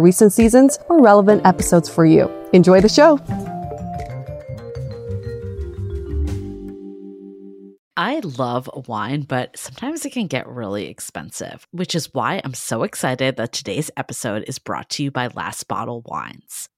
recent seasons or relevant episodes for you. Enjoy the show. I love wine, but sometimes it can get really expensive, which is why I'm so excited that today's episode is brought to you by Last Bottle Wines.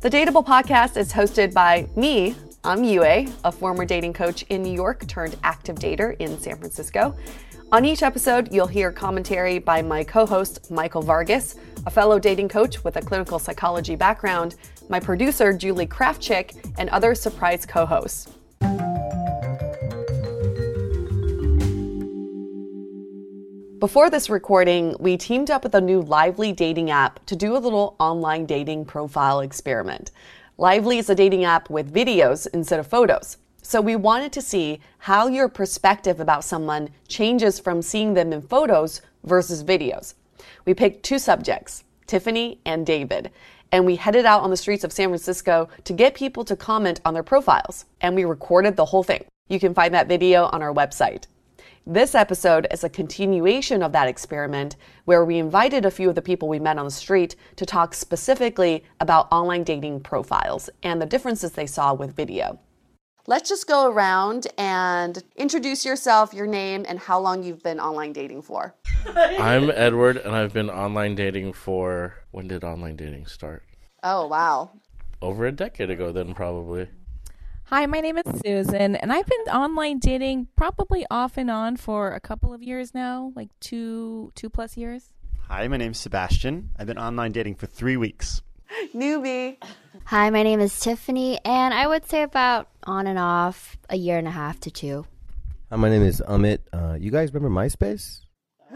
The Dateable podcast is hosted by me. I'm Yue, a former dating coach in New York turned active dater in San Francisco. On each episode, you'll hear commentary by my co host, Michael Vargas, a fellow dating coach with a clinical psychology background, my producer, Julie Krafchick, and other surprise co hosts. Before this recording, we teamed up with a new Lively dating app to do a little online dating profile experiment. Lively is a dating app with videos instead of photos. So we wanted to see how your perspective about someone changes from seeing them in photos versus videos. We picked two subjects, Tiffany and David, and we headed out on the streets of San Francisco to get people to comment on their profiles. And we recorded the whole thing. You can find that video on our website. This episode is a continuation of that experiment where we invited a few of the people we met on the street to talk specifically about online dating profiles and the differences they saw with video. Let's just go around and introduce yourself, your name, and how long you've been online dating for. I'm Edward, and I've been online dating for. When did online dating start? Oh, wow. Over a decade ago, then, probably. Hi, my name is Susan, and I've been online dating probably off and on for a couple of years now, like two two plus years. Hi, my name's Sebastian. I've been online dating for three weeks. Newbie. Hi, my name is Tiffany, and I would say about on and off a year and a half to two. Hi, my name is Amit. Uh, you guys remember MySpace?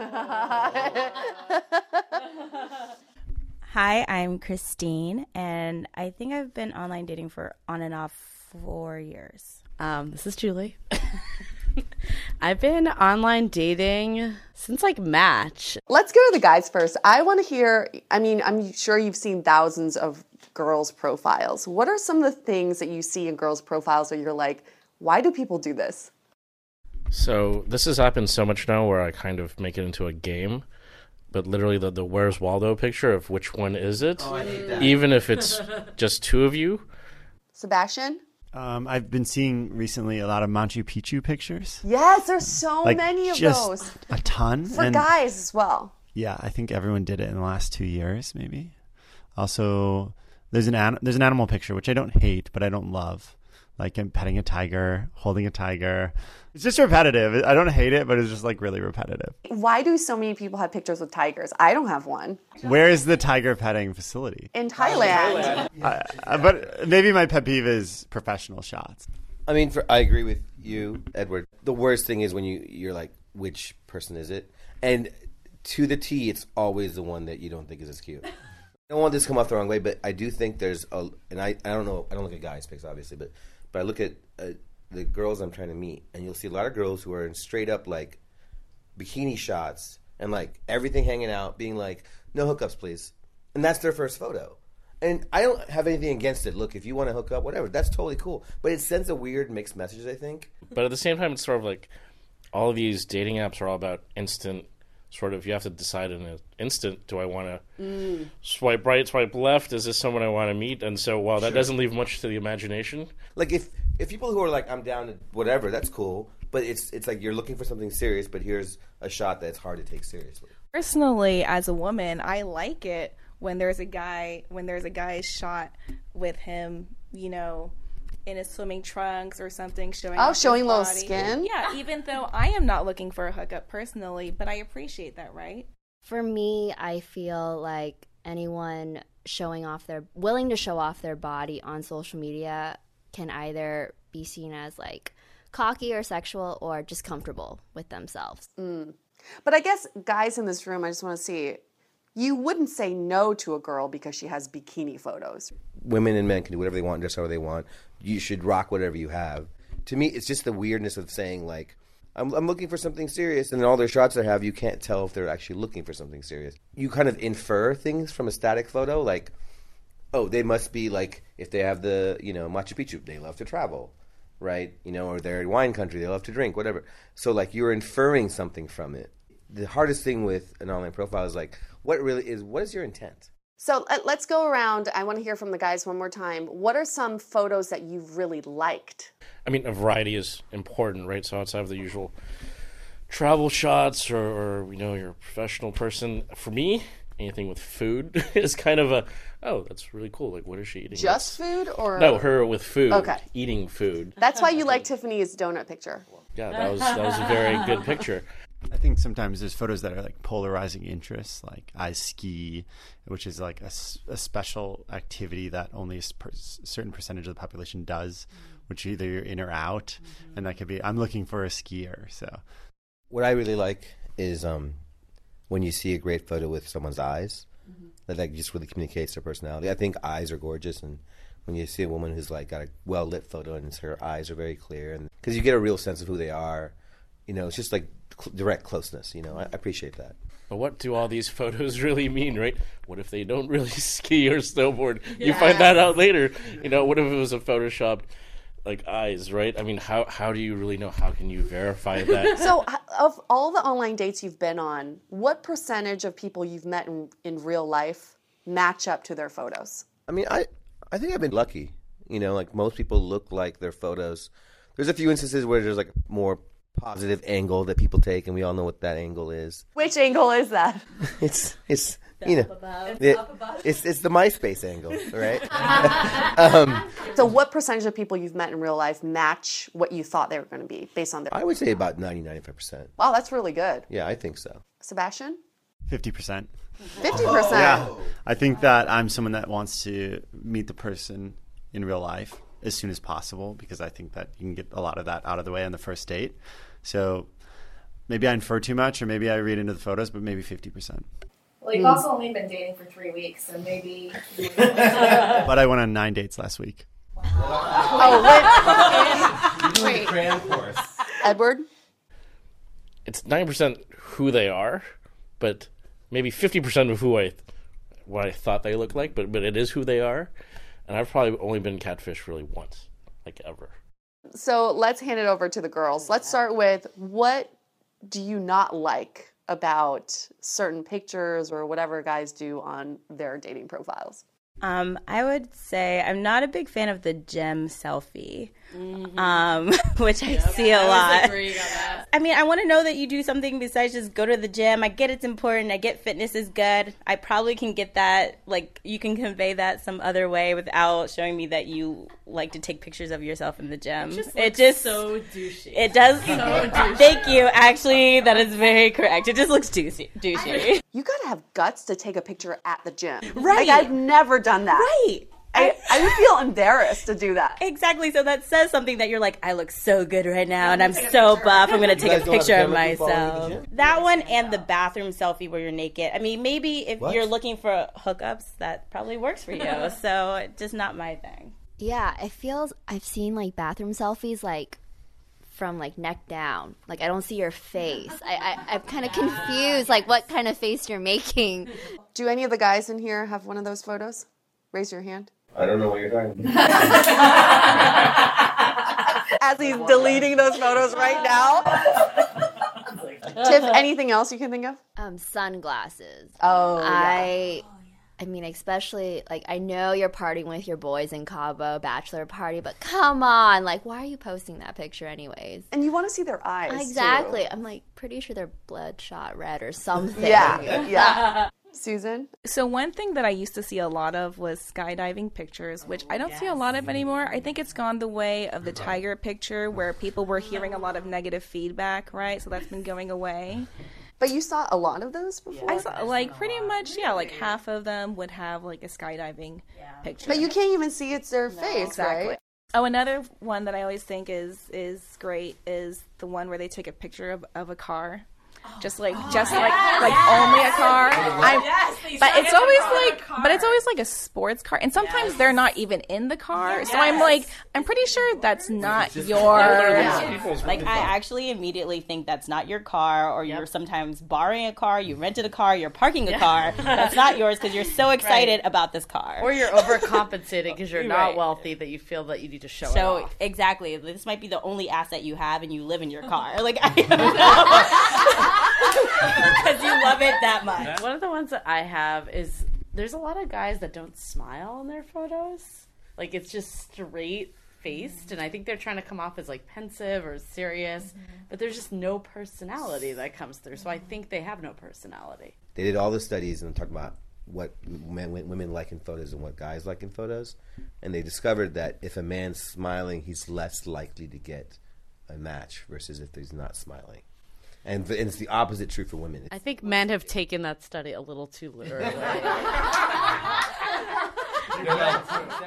Hi, I'm Christine, and I think I've been online dating for on and off four years. Um, this is Julie. I've been online dating since like Match. Let's go to the guys first. I want to hear, I mean, I'm sure you've seen thousands of girls' profiles. What are some of the things that you see in girls' profiles where you're like, why do people do this? So this has happened so much now where I kind of make it into a game. But literally the, the Where's Waldo picture of which one is it? Even if it's just two of you. Sebastian? Um, I've been seeing recently a lot of Machu Picchu pictures. Yes, there's so Like, many of just those. A ton. For and guys as well. yeah, I think everyone did it in the last two years, maybe. Also, there's an an- there's an animal picture which I don't hate, but I don't love. Like I'm petting a tiger, holding a tiger. It's just repetitive. I don't hate it, but it's just like really repetitive. Why do so many people have pictures with tigers? I don't have one. Where is the tiger petting facility? In Thailand. I, I, but maybe my pet peeve is professional shots. I mean, for, I agree with you, Edward. The worst thing is when you you're like, which person is it? And to the T, it's always the one that you don't think is as cute. I don't want this to come off the wrong way, but I do think there's a, and I, I don't know, I don't look at guys' pics obviously, but but I look at uh, the girls I'm trying to meet, and you'll see a lot of girls who are in straight up like bikini shots and like everything hanging out, being like, no hookups, please, and that's their first photo. And I don't have anything against it. Look, if you want to hook up, whatever, that's totally cool. But it sends a weird mixed message, I think. But at the same time, it's sort of like all of these dating apps are all about instant. Sort of, you have to decide in an instant: do I want to mm. swipe right, swipe left? Is this someone I want to meet? And so, while that doesn't leave much to the imagination, Like if if people who are like, I'm down to whatever, that's cool. But it's it's like you're looking for something serious, but here's a shot that's hard to take seriously. Personally, as a woman, I like it when there's a guy when there's a guy shot with him, you know, in his swimming trunks or something showing Oh, showing little skin? Yeah, even though I am not looking for a hookup personally, but I appreciate that, right? For me, I feel like anyone showing off their willing to show off their body on social media can either be seen as like cocky or sexual or just comfortable with themselves. Mm. But I guess, guys in this room, I just want to see you wouldn't say no to a girl because she has bikini photos. Women and men can do whatever they want, dress however they want. You should rock whatever you have. To me, it's just the weirdness of saying like, I'm, I'm looking for something serious, and then all their shots they have, you can't tell if they're actually looking for something serious. You kind of infer things from a static photo, like, oh, they must be like if they have the you know Machu Picchu, they love to travel, right? You know, or they're in wine country, they love to drink, whatever. So like you're inferring something from it. The hardest thing with an online profile is like, what really is what is your intent? So uh, let's go around. I want to hear from the guys one more time. What are some photos that you've really liked? I mean, a variety is important, right? So outside of the usual travel shots or, or you know, you're a professional person. For me, anything with food is kind of a oh, that's really cool. Like, what is she eating? Just food or no, her with food. Okay. eating food. That's why you like Tiffany's donut picture. Yeah, that was that was a very good picture. I think sometimes there's photos that are like polarizing interests, like I ski, which is like a special activity that only a per- certain percentage of the population does, mm-hmm. which either you're in or out, mm-hmm. and that could be I'm looking for a skier. So What I really like is um, when you see a great photo with someone's eyes, mm-hmm. that like just really communicates their personality. I think eyes are gorgeous, and when you see a woman who's like got a well lit photo and her eyes are very clear, and because you get a real sense of who they are, you know, it's just like cl- direct closeness. You know, I, I appreciate that. But what do all these photos really mean, right? What if they don't really ski or snowboard? You find that out later. You know, what if it was a photoshopped like eyes, right? I mean, how how do you really know? How can you verify that? So, of all the online dates you've been on, what percentage of people you've met in, in real life match up to their photos? I mean, I I think I've been lucky. You know, like most people look like their photos. There's a few instances where there's like more positive angle that people take, and we all know what that angle is. Which angle is that? It's it's you know it- it's it's the MySpace angle, right? um, So, what percentage of people you've met in real life match what you thought they were going to be based on their? I would say about 90 95 percent. Wow, that's really good. Yeah, I think so. Sebastian? fifty percent. Fifty percent. Yeah, I think that I'm someone that wants to meet the person in real life as soon as possible because I think that you can get a lot of that out of the way on the first date. So maybe I infer too much, or maybe I read into the photos, but maybe fifty percent. Well, you've hmm. also only been dating for three weeks, so maybe. But I went on nine dates last week. Oh, wait, Cram course. Edward. It's ninety percent who they are, but maybe fifty percent of who I what I thought they looked like. But but it is who they are, and I've probably only been catfish really once, like ever. So let's hand it over to the girls. Let's start with what do you not like about certain pictures or whatever guys do on their dating profiles? Um, I would say I'm not a big fan of the gem selfie, um, which I see a lot. I mean, I want to know that you do something besides just go to the gym. I get it's important. I get fitness is good. I probably can get that. Like, you can convey that some other way without showing me that you like to take pictures of yourself in the gym. It just, so douchey. it does. Thank you. Actually, that is very correct. It just looks douchey. douchey. You gotta have guts to take a picture at the gym. Right. Like I've never done that. right. I, I would feel embarrassed to do that. Exactly. So that says something that you're like, I look so good right now, and I'm so buff. I'm gonna take a guys don't have picture of camera people following myself. That one and the bathroom selfie where you're naked. I mean, maybe if What? you're looking for hookups, that probably works for you. so just not my thing. Yeah, it feels. I've seen like bathroom selfies like from like neck down. Like I don't see your face. I, I I'm kind of confused. Like what kind of face you're making. Do any of the guys in here have one of those photos? Raise your hand. I don't know what you're talking about. As he's deleting those photos right now. Tiff, anything else you can think of? Um, sunglasses. Oh, I. I mean, especially like I know you're partying with your boys in Cabo, bachelor party, but come on, like, why are you posting that picture anyways? And you want to see their eyes. too. Exactly. I'm like pretty sure they're bloodshot red or something. Yeah, yeah. Susan? So one thing that I used to see a lot of was skydiving pictures, which oh, I don't see a lot of anymore. I think it's gone the way of the tiger picture where people were hearing a lot of negative feedback, right? So that's been going away. But you saw a lot of those before? I saw like pretty much yeah, like half of them would have like a skydiving picture. But you can't even see it's their face, Exactly. right? Oh, another one that I always think is is great is the one where they take a picture of, of a car. Just like oh, just like like only a car. I'm, but it's always like but it's always like a sports car. And sometimes they're not even in the car. So I'm like I'm pretty sure that's not your Like I actually immediately think that's not your car, or you're sometimes borrowing a car, you rented a car, you're parking a car. That's not yours because you're so excited about this car. Or you're overcompensating because you're not Right. wealthy that you feel that you need to show it so off. exactly, this might be the only asset you have, and you live in your car. Like I because you love it that much. One of the ones that I have is there's a lot of guys that don't smile in their photos. Like it's just straight faced, and I think they're trying to come off as like pensive or serious, mm-hmm. but there's just no personality that comes through. So I mm-hmm. think they have no personality. They did all the studies and talked about what men, women like in photos and what guys like in photos, and they discovered that if a man's smiling, he's less likely to get a match versus if he's not smiling. And, and it's the opposite true for women. I think men have taken that study a little too literally.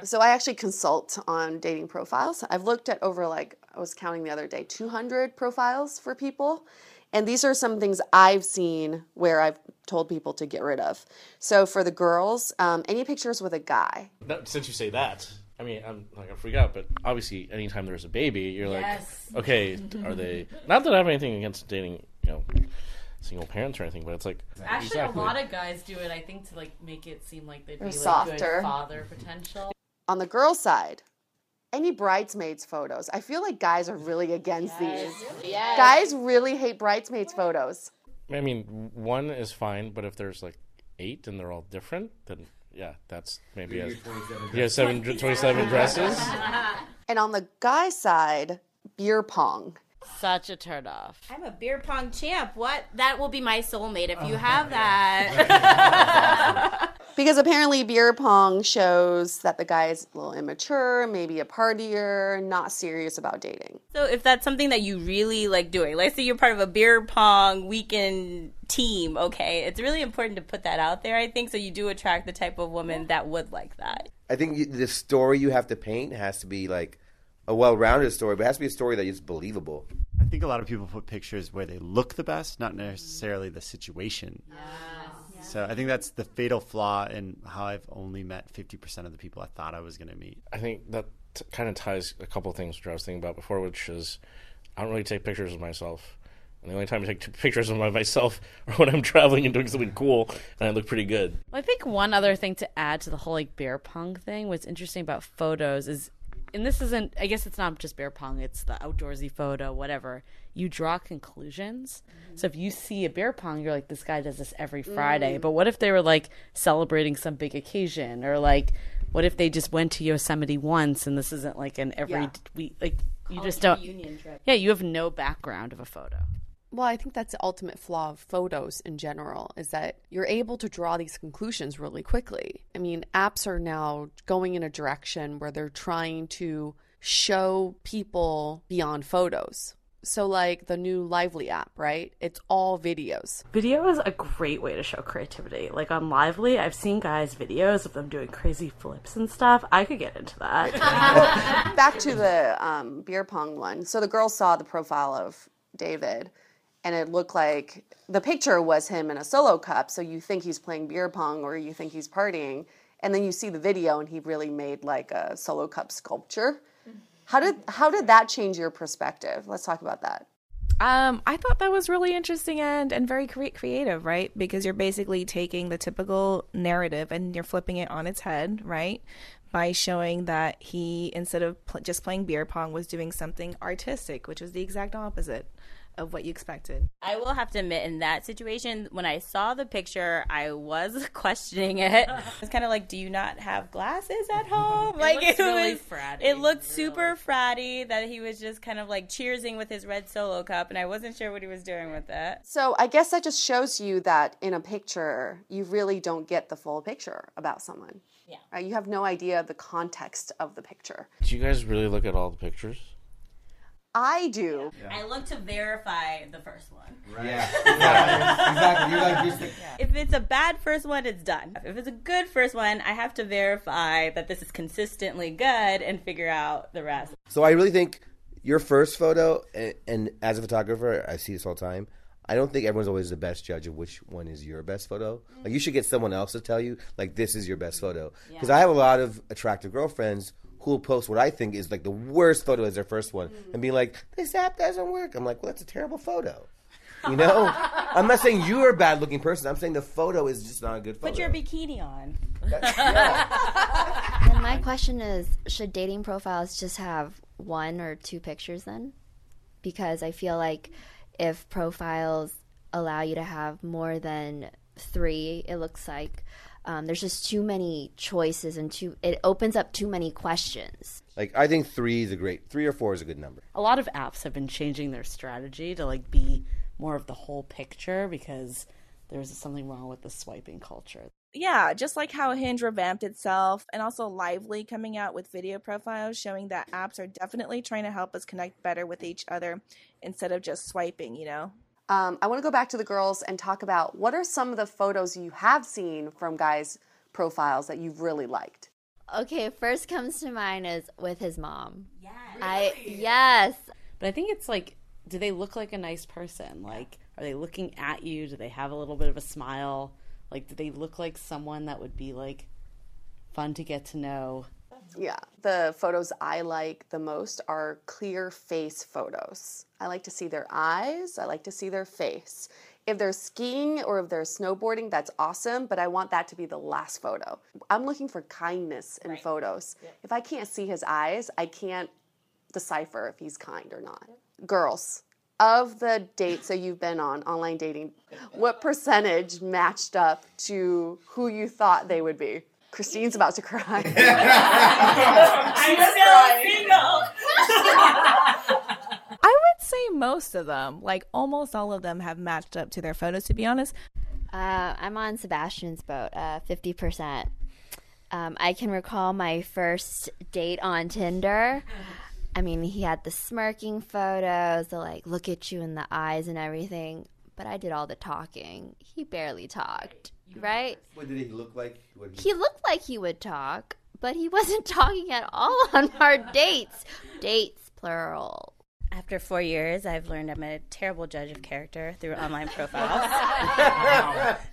So I actually consult on dating profiles. I've looked at over like I was counting the other day, 200 profiles for people. And these are some things I've seen where I've told people to get rid of. So for the girls, um, any pictures with a guy. That, since you say that, I mean, I'm not gonna freak out, but obviously, anytime there's a baby, you're like, okay, are they? Not that I have anything against dating, you know, single parents or anything, but it's like Actually, exactly. a lot of guys do it. I think to like make it seem like they'd be like softer. good father potential. On the girl side, any bridesmaids photos. I feel like guys are really against these. Guys really hate bridesmaids photos. I mean, one is fine, but if there's like eight and they're all different, then yeah, that's maybe a, yeah, seven, 27 dresses. And on the guy side, beer pong. Such a turn off. I'm a beer pong champ. What? That will be my soulmate if you have that. Because apparently beer pong shows that the guy is a little immature, maybe a partier, not serious about dating. so if that's something that you really like doing, let's say you're part of a beer pong weekend team, okay? It's really important to put that out there, I think, so you do attract the type of woman that would like that. I think you, the story you have to paint has to be like a well-rounded story, but it has to be a story that is believable. I think a lot of people put pictures where they look the best, not necessarily the situation. So I think that's the fatal flaw in how I've only met 50% of the people I thought I was going to meet. I think that kind of ties a couple of things which I was thinking about before, which is I don't really take pictures of myself. And the only time I take pictures of myself are when I'm traveling and doing something cool and I look pretty good. Well, I think one other thing to add to the whole like beer pong thing, what's interesting about photos is, and this isn't, I guess it's not just beer pong, it's the outdoorsy photo, whatever. You draw conclusions. So if you see a beer pong, you're like, this guy does this every Friday. But what if they were like celebrating some big occasion or like, what if they just went to Yosemite once and this isn't like an every Yeah. week, like, you just don't. Yeah, you have no background of a photo. Well, I think that's the ultimate flaw of photos in general is that you're able to draw these conclusions really quickly. I mean, apps are now going in a direction where they're trying to show people beyond photos. So, like the new Lively app, right? It's all videos. Video is a great way to show creativity. Like on Lively, I've seen guys' videos of them doing crazy flips and stuff. I could get into that. Back to the um, beer pong one. So the girl saw the profile of David, and it looked like the picture was him in a solo cup. So you think he's playing beer pong or you think he's partying, and then you see the video, and he really made like a solo cup sculpture. How did how did that change your perspective? Let's talk about that. Um, I thought that was really interesting and and very cre- creative, right? Because you're basically taking the typical narrative and you're flipping it on its head, right? By showing that he, instead of pl- just playing beer pong, was doing something artistic, which was the exact opposite of what you expected. I will have to admit, in that situation, when I saw the picture, I was questioning it. It's kind of like, do you not have glasses at home? like looks really was, fratty, It looked super fratty that he was just kind of like cheersing with his red solo cup, and I wasn't sure what he was doing with it. So I guess that just shows you that in a picture, you really don't get the full picture about someone. Yeah. Right? You have no idea of the context of the picture. Do you guys really look at all the pictures? I do. I look to verify the first one. Yeah, exactly. You're like just the, If it's a bad first one, it's done. If it's a good first one, I have to verify that this is consistently good and figure out the rest. So I really think your first photo, and, and as a photographer, I see this all the time. I don't think everyone's always the best judge of which one is your best photo. Like you should get someone else to tell you, like this is your best photo. Because I have a lot of attractive girlfriends who will post what I think is like the worst photo as their first one, mm-hmm. and be like, "This app doesn't work." I'm like, "Well, that's a terrible photo." You know, I'm not saying you're a bad looking person. I'm saying the photo is just not a good photo. Put your bikini on. And my question is should dating profiles just have one or two pictures then? Because I feel like if profiles allow you to have more than three, it looks like um, there's just too many choices and too it opens up too many questions. Like I think three is a great three or four is a good number. a lot of apps have been changing their strategy to like be more of the whole picture because there's something wrong with the swiping culture. Yeah, just like how Hinge revamped itself, and also Lively coming out with video profiles showing that apps are definitely trying to help us connect better with each other instead of just swiping, you know? Um, I want to go back to the girls and talk about what are some of the photos you have seen from guys' profiles that you've really liked. Okay, first comes to mind is with his mom. Yes. I yes. But I think it's like, do they look like a nice person? Like, are they looking at you? Do they have a little bit of a smile? Like, do they look like someone that would be like fun to get to know? Yeah, the photos I like the most are clear face photos. I like to see their eyes, I like to see their face. If they're skiing or if they're snowboarding, that's awesome, but I want that to be the last photo. I'm looking for kindness in photos. If I can't see his eyes, I can't decipher if he's kind or not. Girls, of the dates that you've been on, online dating, what percentage matched up to who you thought they would be? Christine's about to cry. I'm still single. I would say most of them, like almost all of them, have matched up to their photos, to be honest. Uh, I'm on Sebastian's boat, uh, 50%. Um, I can recall my first date on Tinder. I mean, he had the smirking photos, the like, look at you in the eyes and everything. but I did all the talking. He barely talked, right? What did he look like? What He looked like he would talk, but he wasn't talking at all on our dates. Dates, plural. After four years, I've learned I'm a terrible judge of character through online profiles.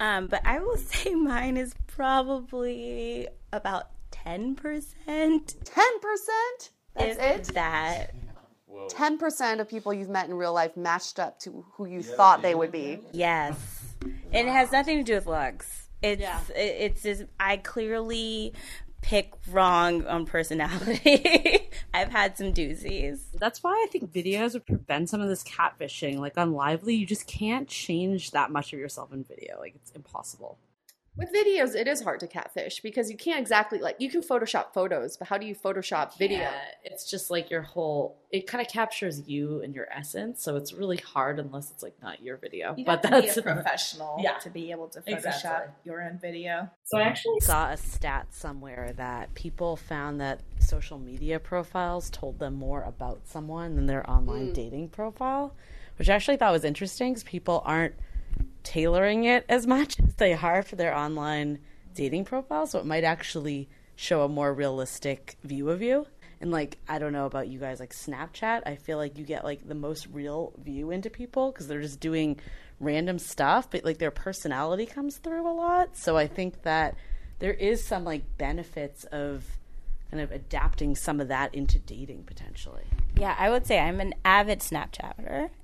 um, but I will say mine is probably about 10%. 10%? That's if it? That. 10% of people you've met in real life matched up to who you thought they would be. Yes. And it has nothing to do with looks. It's it, it's just I clearly pick wrong on personality. I've had some doozies. That's why I think videos would prevent some of this catfishing. Like on Lively, you just can't change that much of yourself in video. Like it's impossible. With videos, it is hard to catfish because you can't exactly like you can Photoshop photos, but how do you Photoshop video? Yeah, it's just like your whole. It kind of captures you and your essence, so it's really hard unless it's like not your video. You but have to that's be a professional Yeah. to be able to Photoshop Exactly. your own video. So I actually saw a stat somewhere that people found that social media profiles told them more about someone than their online mm. dating profile, which I actually thought was interesting because people aren't tailoring it as much as they are for their online dating profile. So it might actually show a more realistic view of you. And like, I don't know about you guys, like Snapchat, I feel like you get like the most real view into people because they're just doing random stuff, but like their personality comes through a lot. So I think that there is some like benefits of kind of adapting some of that into dating potentially. Yeah, I would say I'm an avid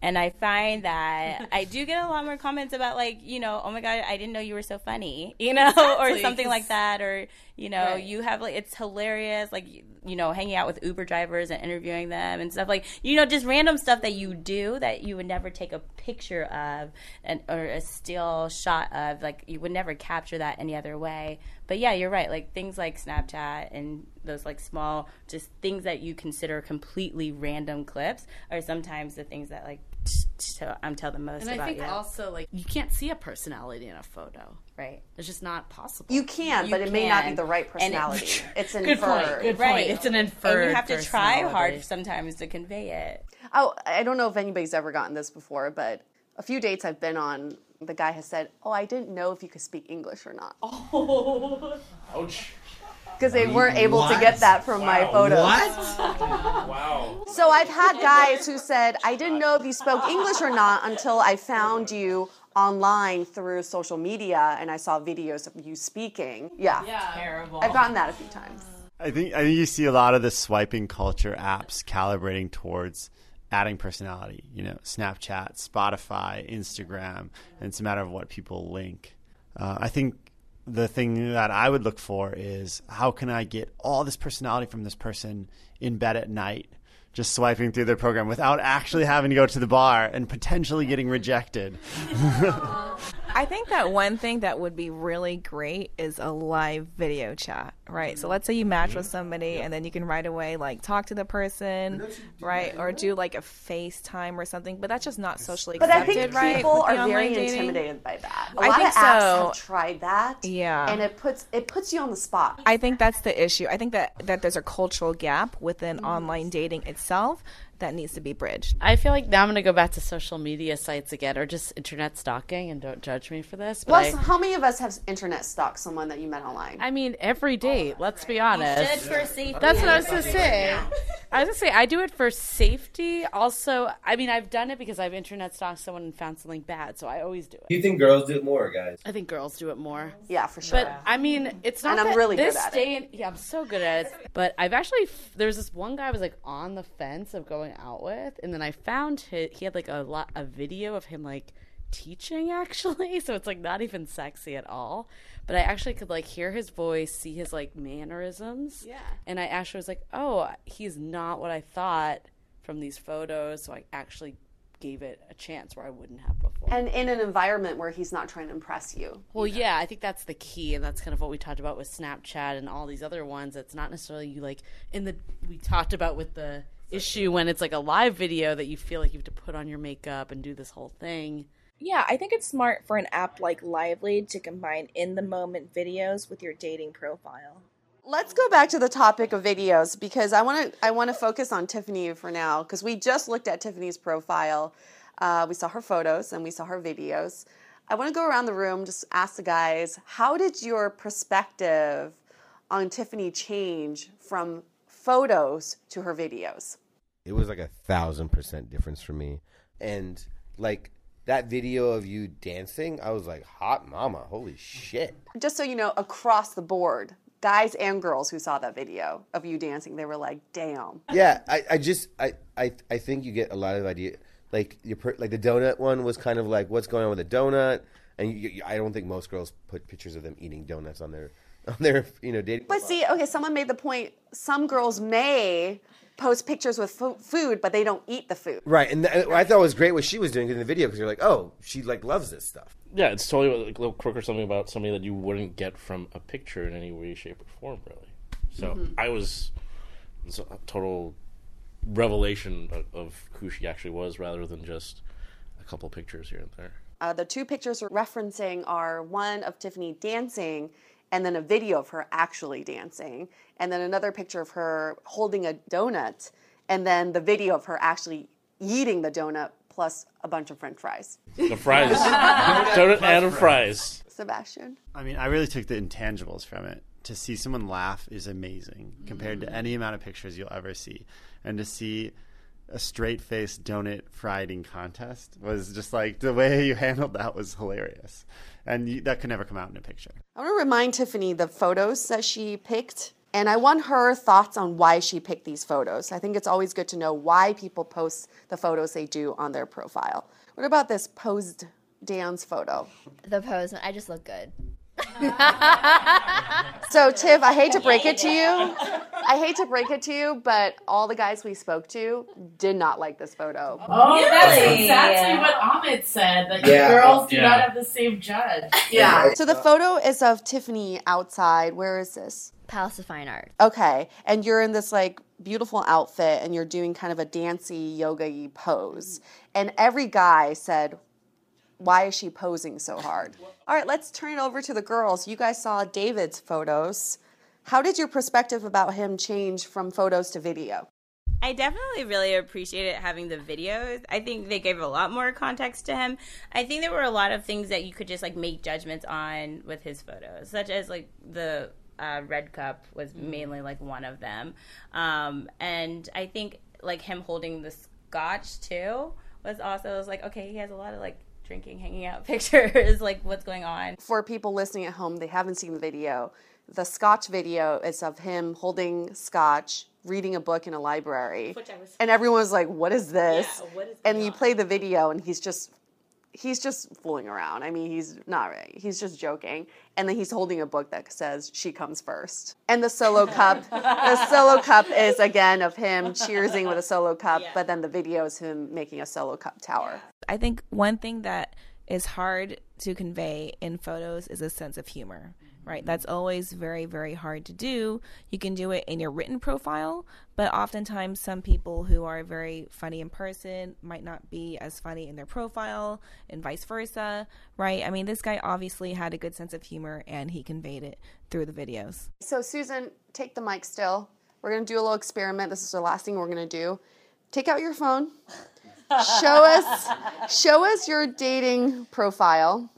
And I find that I do get a lot more comments about like, you know, oh my god, I didn't know you were so funny, you know, or something like that, or you know, Right. you have like it's hilarious, like you- know, hanging out with Uber drivers and interviewing them and stuff like, you know, just random stuff that you do that you would never take a picture of and or a still shot of, like you would never capture that any other way. But yeah, you're right, like things like Snapchat and those like small just things that you consider completely random clips are sometimes the things that like t- t- I'm tell the most And I about think you. also like you can't see a personality in a photo. right. It's just not possible. You can, You but it may not be the right And it- personality. it's Good point. inferred. Good Right. point. It's an inferred. and you have to try hard sometimes to convey it. Oh, I don't know if anybody's ever gotten this before, but a few dates I've been on, the guy has said, "Oh, I didn't know if you could speak English or not," oh. Ouch. Because they weren't able to get that from my photos. What? Wow. So I've had guys who said, "I didn't know if you spoke English or not until I found you online through social media and I saw videos of you speaking." Yeah, Terrible. I've gotten that a few times. I think I think you see a lot of the swiping culture apps calibrating towards adding personality. You know, Snapchat, Spotify, Instagram, and it's a matter of what people link. Uh, I think the thing that I would look for is how can I get all this personality from this person in bed at night, just swiping through their program without actually having to go to the bar and potentially getting rejected. I think that one thing that would be really great is a live video chat, right? So let's say you match with somebody and then you can right away like talk to the person, right? Or do like a FaceTime or something, but that's just not socially But I accepted, think right? people with are very dating? intimidated by that. A I lot think of apps so. have tried that. Yeah. And it puts it puts you on the spot. I think that's the issue. I think that that there's a cultural gap within mm-hmm. online dating itself that needs to be bridged. I feel like now I'm going to go back to social media sites again, or just internet stalking, and don't judge me for this. But Well, I, how many of us have internet stalked someone that you met online? I mean, every date. Let's be honest. for safety. That's what I was gonna say. I was gonna say I do it for safety. Also, I mean, I've done it because I've internet stalked someone and found something bad, so I always do Do it. you think girls do it more, guys? I think girls do it more. yeah, for sure. But I mean, it's not. And I'm that really good this at it. day. yeah, I'm so good at it. But I've actually there's this one guy I was like on the fence of going out with, and then I found he, he had like a lot a video of him like teaching actually, so it's like not even sexy at all. But I actually could like hear his voice, see his like mannerisms. Yeah. And I actually was like, oh, he's not what I thought from these photos. So I actually gave it a chance where I wouldn't have before. and in an environment where he's not trying to impress you. Well, yeah, I think that's the key, and that's kind of what we talked about with Snapchat and all these other ones. It's not necessarily you like in the we talked about with the issue when it's like a live video that you feel like you have to put on your makeup and do this whole thing. Yeah, I think it's smart for an app like Lively to combine in the moment videos with your dating profile. Let's go back to the topic of videos because I want to I want to focus on Tiffany for now because we just looked at Tiffany's profile. Uh, we saw her photos and we saw her videos. I want to go around the room, just ask the guys, how did your perspective on Tiffany change from photos to her videos? It was like a thousand percent difference for me. And like that video of you dancing, I was like, hot mama, holy shit. Just so you know, across the board, guys and girls who saw that video of you dancing, they were like, damn. Yeah, I, I just I, I I think you get a lot of idea like your per, like the donut one was kind of like what's going on with a donut, and you, you, I don't think most girls put pictures of them eating donuts on their on their you know dating. But see, okay, someone made the point. Some girls may post pictures with fo- food, but they don't eat the food. Right, and th- I thought it was great what she was doing in the video because you're like, oh, she like loves this stuff. Yeah, it's totally like a little crook or something about something that you wouldn't get from a picture in any way, shape, or form, really. So I was was a total revelation of, of who she actually was, rather than just a couple pictures here and there. Uh, the two pictures we're referencing are one of Tiffany dancing and then a video of her actually dancing, and then another picture of her holding a donut, and then the video of her actually eating the donut plus a bunch of french fries. The fries, donut and fries. Sebastian? I mean, I really took the intangibles from it. To see someone laugh is amazing compared to mm. any amount of pictures you'll ever see. And to see a straight faced donut fry eating contest was just like the way you handled that was hilarious. And you, that could never come out in a picture. I want to remind Tiffany the photos that she picked, and I want her thoughts on why she picked these photos. I think it's always good to know why people post the photos they do on their profile. What about this posed dance photo? The pose, I just look good. So, Tiv, I hate to break it to you. I hate to break it to you, but all the guys we spoke to did not like this photo. Oh, that's exactly what Ahmed said. That Yeah. girls do Yeah. not have the same judge. Yeah. So the photo is of Tiffany outside. Where is this? Palace of Fine Art. Okay, and you're in this like beautiful outfit and you're doing kind of a dancey yoga-y pose. And every guy said, Why is she posing so hard? All right, let's turn it over to the girls. You guys saw David's photos. How did your perspective about him change from photos to video? I definitely really appreciated having the videos. I think they gave a lot more context to him. I think there were a lot of things that you could just like make judgments on with his photos, such as like the uh, red cup was mainly like one of them, um, and I think like him holding the scotch too was also was like okay, he has a lot of like drinking, hanging out pictures, like what's going on. For people listening at home, they haven't seen the video. The Scotch video is of him holding Scotch, reading a book in a library. And everyone was like, What is this? and you play the video and he's just he's just fooling around. I mean, he's not right. He's just joking. And then he's holding a book that says she comes first. And the solo cup, the solo cup is again of him cheersing with a solo cup, but then the video is him making a solo cup tower. I think one thing that is hard to convey in photos is a sense of humor, right? That's always very, very hard to do. You can do it in your written profile, but oftentimes some people who are very funny in person might not be as funny in their profile, and vice versa, right? I mean, this guy obviously had a good sense of humor and he conveyed it through the videos. So, Susan, take the mic still. We're going to do a little experiment. This is the last thing we're going to do. Take out your phone. Show us show us your dating profile.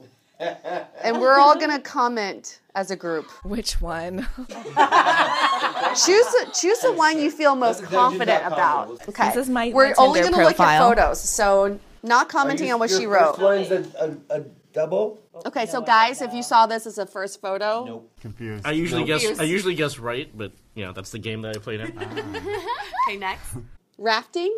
And we're all going to comment as a group. Which one? Choose the, choose the one you feel most confident about. Okay. This is my- We're my only going to look at photos. So, not commenting on what she wrote. One's a, a, a double. Okay, so guys, if you saw this as a first photo, nope, Confused. I usually guess Confused. I usually guess right, but you know that's the game that I played in. Ah. okay, next. Rafting?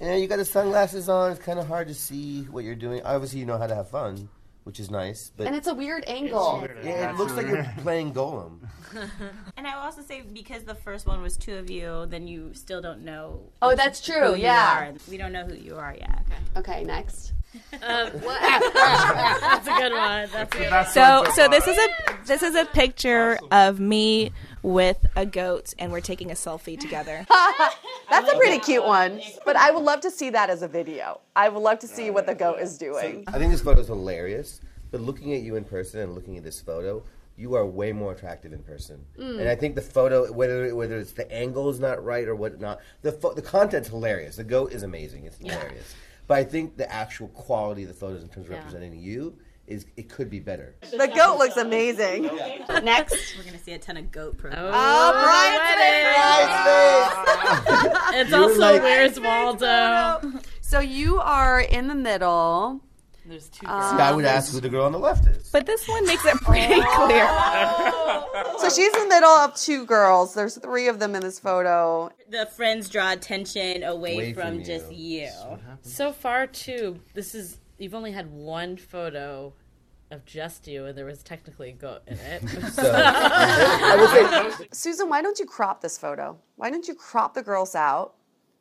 Yeah, you got the sunglasses on. It's kind of hard to see what you're doing. Obviously, you know how to have fun, which is nice. But And it's a weird angle. yeah, it looks like you're playing Gollum. And I will also say because the first one was two of you, then you still don't know. Oh, that's true. Yeah. We don't know who you are yet. Okay, next. Um, That's a good one. That's a good So, so this is a this is a picture of me with a goat, and we're taking a selfie together. That's a pretty cute one. But I would love to see that as a video. I would love to see what the goat is doing. I think this photo is hilarious. But looking at you in person and looking at this photo, you are way more attractive in person. Mm. And I think the photo, whether whether it's the angle is not right or whatnot, the fo- the content's hilarious. The goat is amazing. It's hilarious. But I think the actual quality of the photos in terms of representing you is it could be better. The goat looks amazing. Next. We're gonna see a ton of goat profiles. Oh, oh Brian. It's You're also like- Where's Waldo? So you are in the middle. There's two See, I would ask who the girl on the left is. But this one makes it pretty oh. clear. So she's in the middle of two girls. There's three of them in this photo. The friends draw attention away, Away from, from you. just you. So far, too, this is you've only had one photo of just you, and there was technically a goat in it. So, I would say Susan, why don't you crop this photo? Why don't you crop the girls out?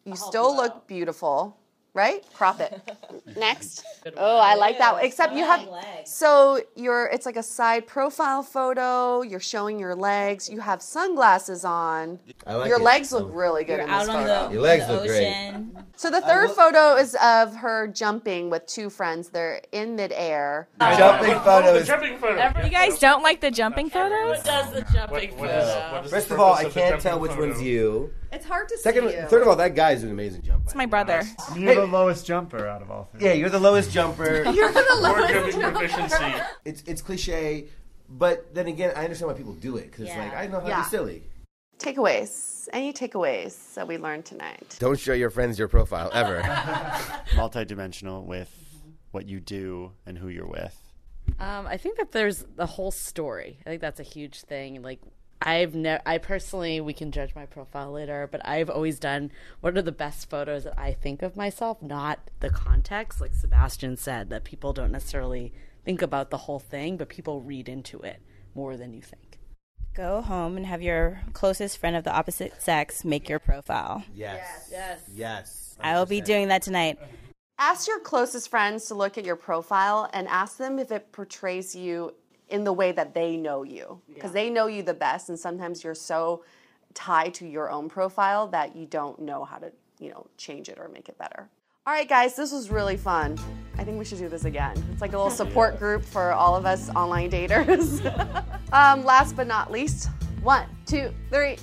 You still look beautiful, right? Crop it. Next. Oh, I like that. Except you have so you're it's like a side profile photo. You're showing your legs. You have sunglasses on. I like your it. legs look oh. really good You're in out this on photo. the, Your legs the look great. ocean. So the third photo is of her jumping with two friends. They're in midair. jumping The photos. jumping photo. You guys don't like the jumping photos? does the What- jumping photo? what is First of all, I can't tell which photo? one's you. It's hard to Second, see you. third of all, that guy's an amazing jumper. It's my brother. You're the lowest jumper out of all three. Yeah, you're the lowest jumper. You're the Or lowest. jumping proficiency. it's it's cliche, but then again, I understand why people do it because Yeah. like I know how Yeah. to be silly. Takeaways. Any takeaways that we learned tonight? Don't show your friends your profile ever. Multidimensional with what you do and who you're with. Um, I think that there's the whole story. I think that's a huge thing. Like I've never, I personally, we can judge my profile later, but I've always done what are the best photos that I think of myself, not the context. Like Sebastian said, that people don't necessarily think about the whole thing, but people read into it more than you think. Go home and have your closest friend of the opposite sex make your profile. yes. Yes. Yes. I will be doing that tonight. Ask your closest friends to look at your profile and ask them if it portrays you in the way that they know you. Because they know you the best, and sometimes you're so tied to your own profile that you don't know how to, you know, change it or make it better. All right, guys, this was really fun. I think we should do this again. It's like a little support group for all of us online daters. um, last but not least, one, two, three.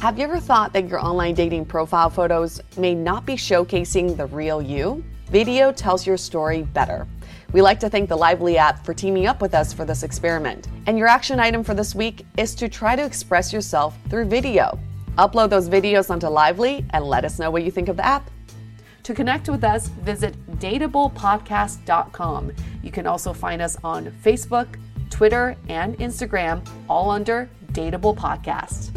Have you ever thought that your online dating profile photos may not be showcasing the real you? Video tells your story better. We like to thank the Lively app for teaming up with us for this experiment. And your action item for this week is to try to express yourself through video. Upload those videos onto Lively and let us know what you think of the app. To connect with us, visit dateablepodcast.com. You can also find us on Facebook, Twitter, and Instagram, all under Dateable Podcast.